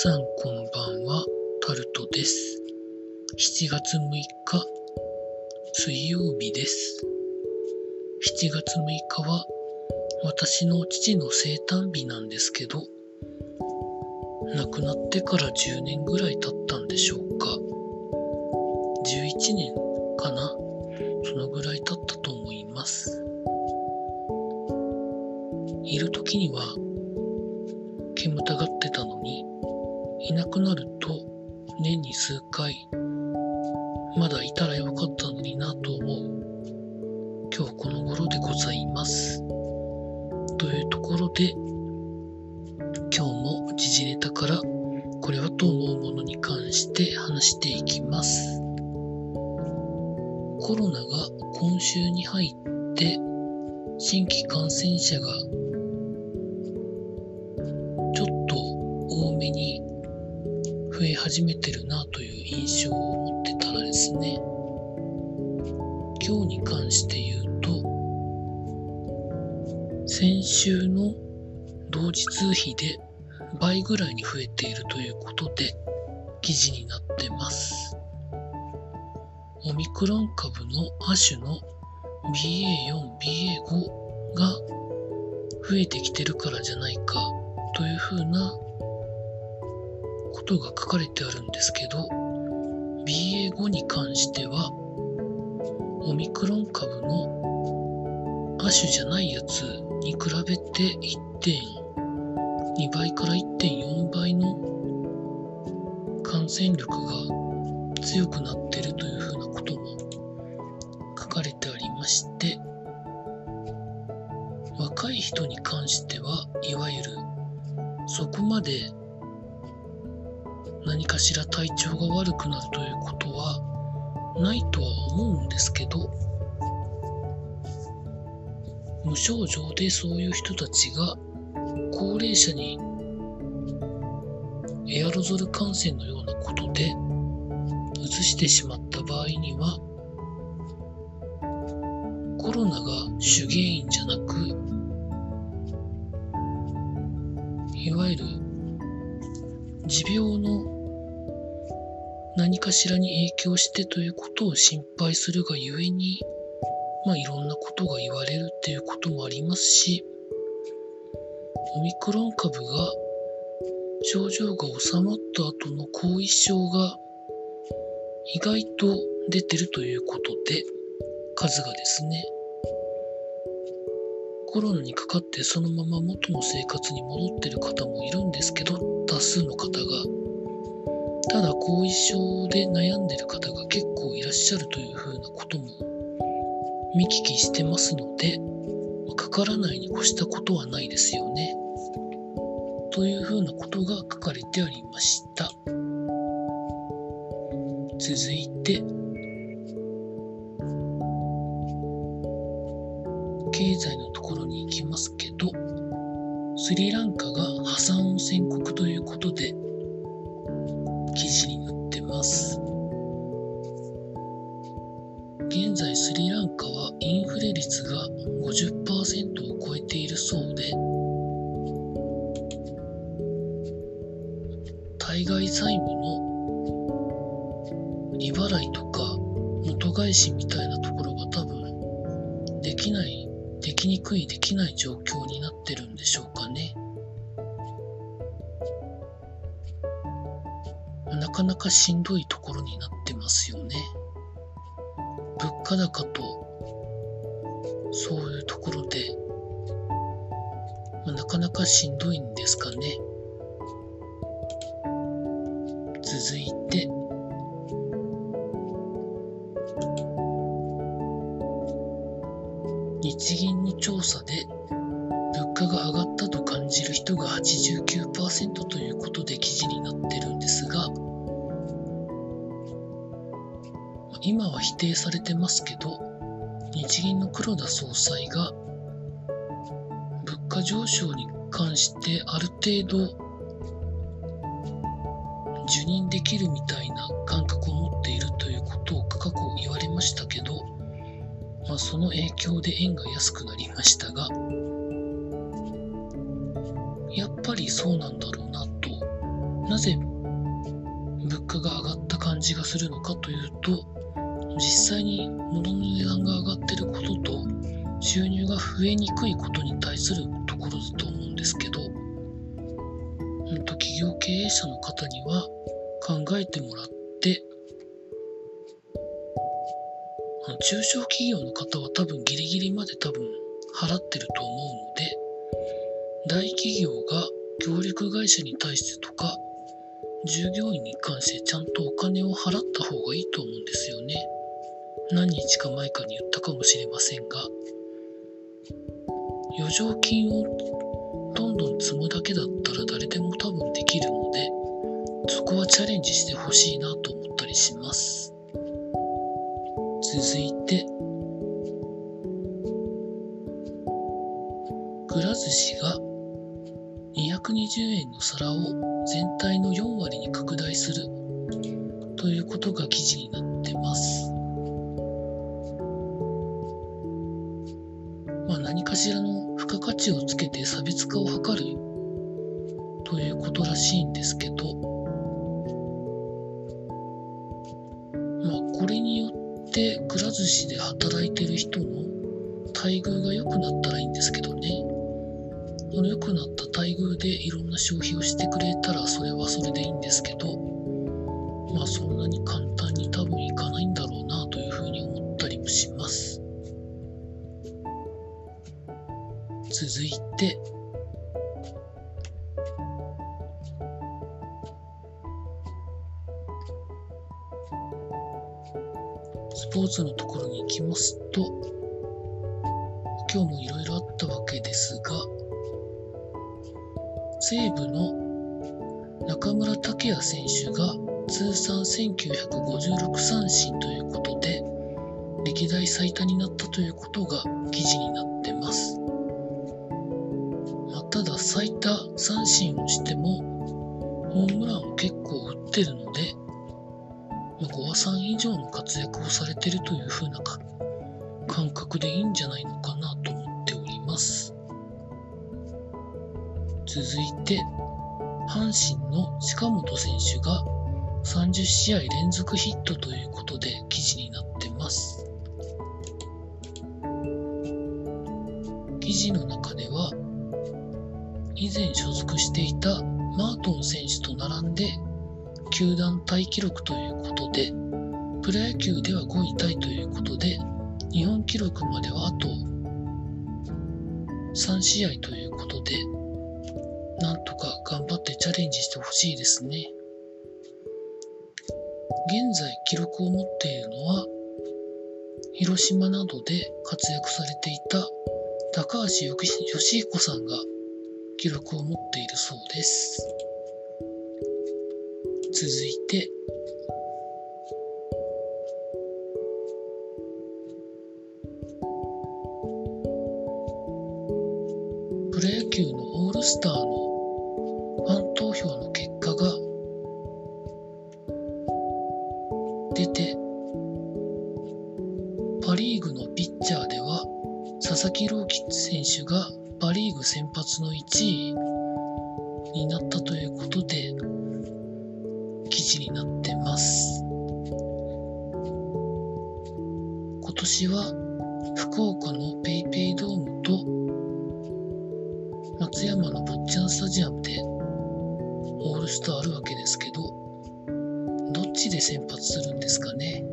さんこんばんは、タルトです。7月6日、水曜日です。7月6日は私の父の生誕日なんですけど、亡くなってから10年ぐらい経ったんでしょうか。11年かなそのぐらい経ったと思います。いる時には煙たがってた、いなくなると年に数回、まだいたらよかったのになと思う今日この頃でございます。というところで、今日も時事ネタからこれはと思うものに関して話していきます。コロナが今週に入って新規感染者がちょっと多めに増え始めてるなという印象を持ってたらですね今日に関して言うと先週の同日比で倍ぐらいに増えているということで記事になってます。オミクロン株の亜種の BA4、BA5 が増えてきてるからじゃないかというふうなことが書かれてあるんですけど BA.5 に関してはオミクロン株の亜種じゃないやつに比べて1.2倍から1.4倍の感染力が強くなっているというふうなことも書かれてありまして若い人に関してはいわゆるそこまで何かしら体調が悪くなるということはないとは思うんですけど無症状でそういう人たちが高齢者にエアロゾル感染のようなことで移してしまった場合にはコロナが主原因じゃなくいわゆる持病の何かしらに影響してということを心配するがゆえに、まあいろんなことが言われるっていうこともありますし、オミクロン株が症状が収まった後の後遺症が意外と出てるということで、数がですね、コロナにかかってそのまま元の生活に戻ってる方もいるんですけど、多数の方がただ後遺症で悩んでる方が結構いらっしゃるというふうなことも見聞きしてますので、かからないに越したことはないですよね。というふうなことが書かれてありました。続いて、経済のところに行きますけど、スリランカが破産を宣告ということで、記事になってます。現在スリランカはインフレ率が50%を超えているそうで、対外債務の利払いとか元返しみたいなところが多分できない、できにくい、できない状況になってるんでしょうかね。なかなかしんどいところになってますよね。物価高とそういうところで、まあ、なかなかしんどいんですかね。続いて、今は否定されてますけど、日銀の黒田総裁が物価上昇に関してある程度受任できるみたいな感覚を持っているということを過去言われましたけど、まあ、その影響で円が安くなりましたが、やっぱりそうなんだろうなと。なぜ物価が上がった感じがするのかというと実際に物の値段が上がってることと収入が増えにくいことに対するところだと思うんですけど、うんと企業経営者の方には考えてもらって中小企業の方は多分ギリギリまで多分払ってると思うので大企業が協力会社に対してとか従業員に関してちゃんとお金を払った方がいいと思うんですよね。何日か前かに言ったかもしれませんが余剰金をどんどん積むだけだったら誰でも多分できるのでそこはチャレンジしてほしいなと思ったりします続いてくら寿司が220円の皿を全体の4割に拡大するということが記事になってます。しらの付加価値をつけて差別化を図るということらしいんですけど、まあ、これによってくら寿司で働いてる人の待遇が良くなったらいいんですけどね。その良くなった待遇でいろんな消費をしてくれたらそれはそれでいいんですけどまあそんなに簡単に多分いかないんだろう続いて。スポーツのところに行きますと今日もいろいろあったわけですが西武の中村剛也選手が通算1956三振ということで歴代最多になったということが記事になってます、ただ最多三振をしてもホームランを結構打ってるので、5話3以上の活躍をされてるという風な感覚でいいんじゃないのかなと思っております続いて、阪神の近本選手が30試合連続ヒットということで記事になってます。記事の中、以前所属していたマートン選手と並んで球団タイ記録ということで、プロ野球では5位タイということで、日本記録まではあと3試合ということで、なんとか頑張ってチャレンジしてほしいですね。現在記録を持っているのは、広島などで活躍されていた高橋義彦さんが記録を持っているそうです。続いて、プロ野球のオールスターのファン投票の結果が出て、パ・リーグのピッチャーでは、佐々木朗希選手がパ・リーグ先発の1位になったということで、記事になってます。今年は福岡の paypay ドームと松山の坊ちゃんスタジアムでオールスターあるわけですけど、どっちで先発するんですかね？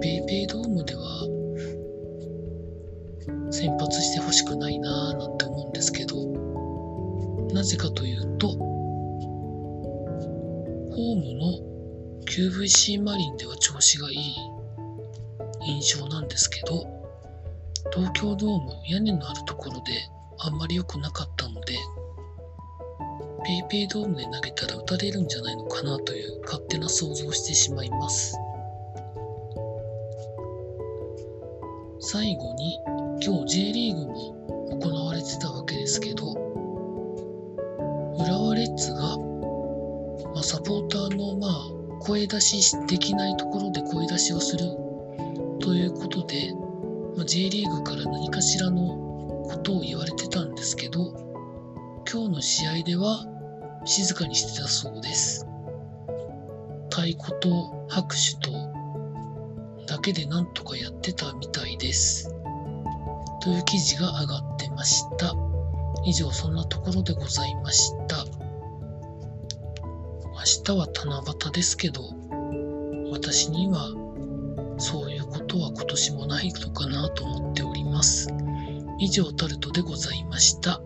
ペイペイドームではしくないなぁなんて思うんですけど、なぜかというと、ホームの QVC マリンでは調子がいい印象なんですけど、東京ドーム屋根のあるところであんまり良くなかったので、ペイペイドームで投げたら打たれるんじゃないのかなという勝手な想像をしてしまいます。最後に今日 J リーグも行われてたわけですけど、浦和レッズが、まあ、サポーターのまあ声出しできないところで声出しをするということで、まあ、J リーグから何かしらのことを言われてたんですけど、今日の試合では静かにしてたそうです。太鼓と拍手とだけでなんとかやってたみたいです。という記事が上がってました。以上そんなところでございました。明日は七夕ですけど、私にはそういうことは今年もないのかなと思っております。以上タルトでございました。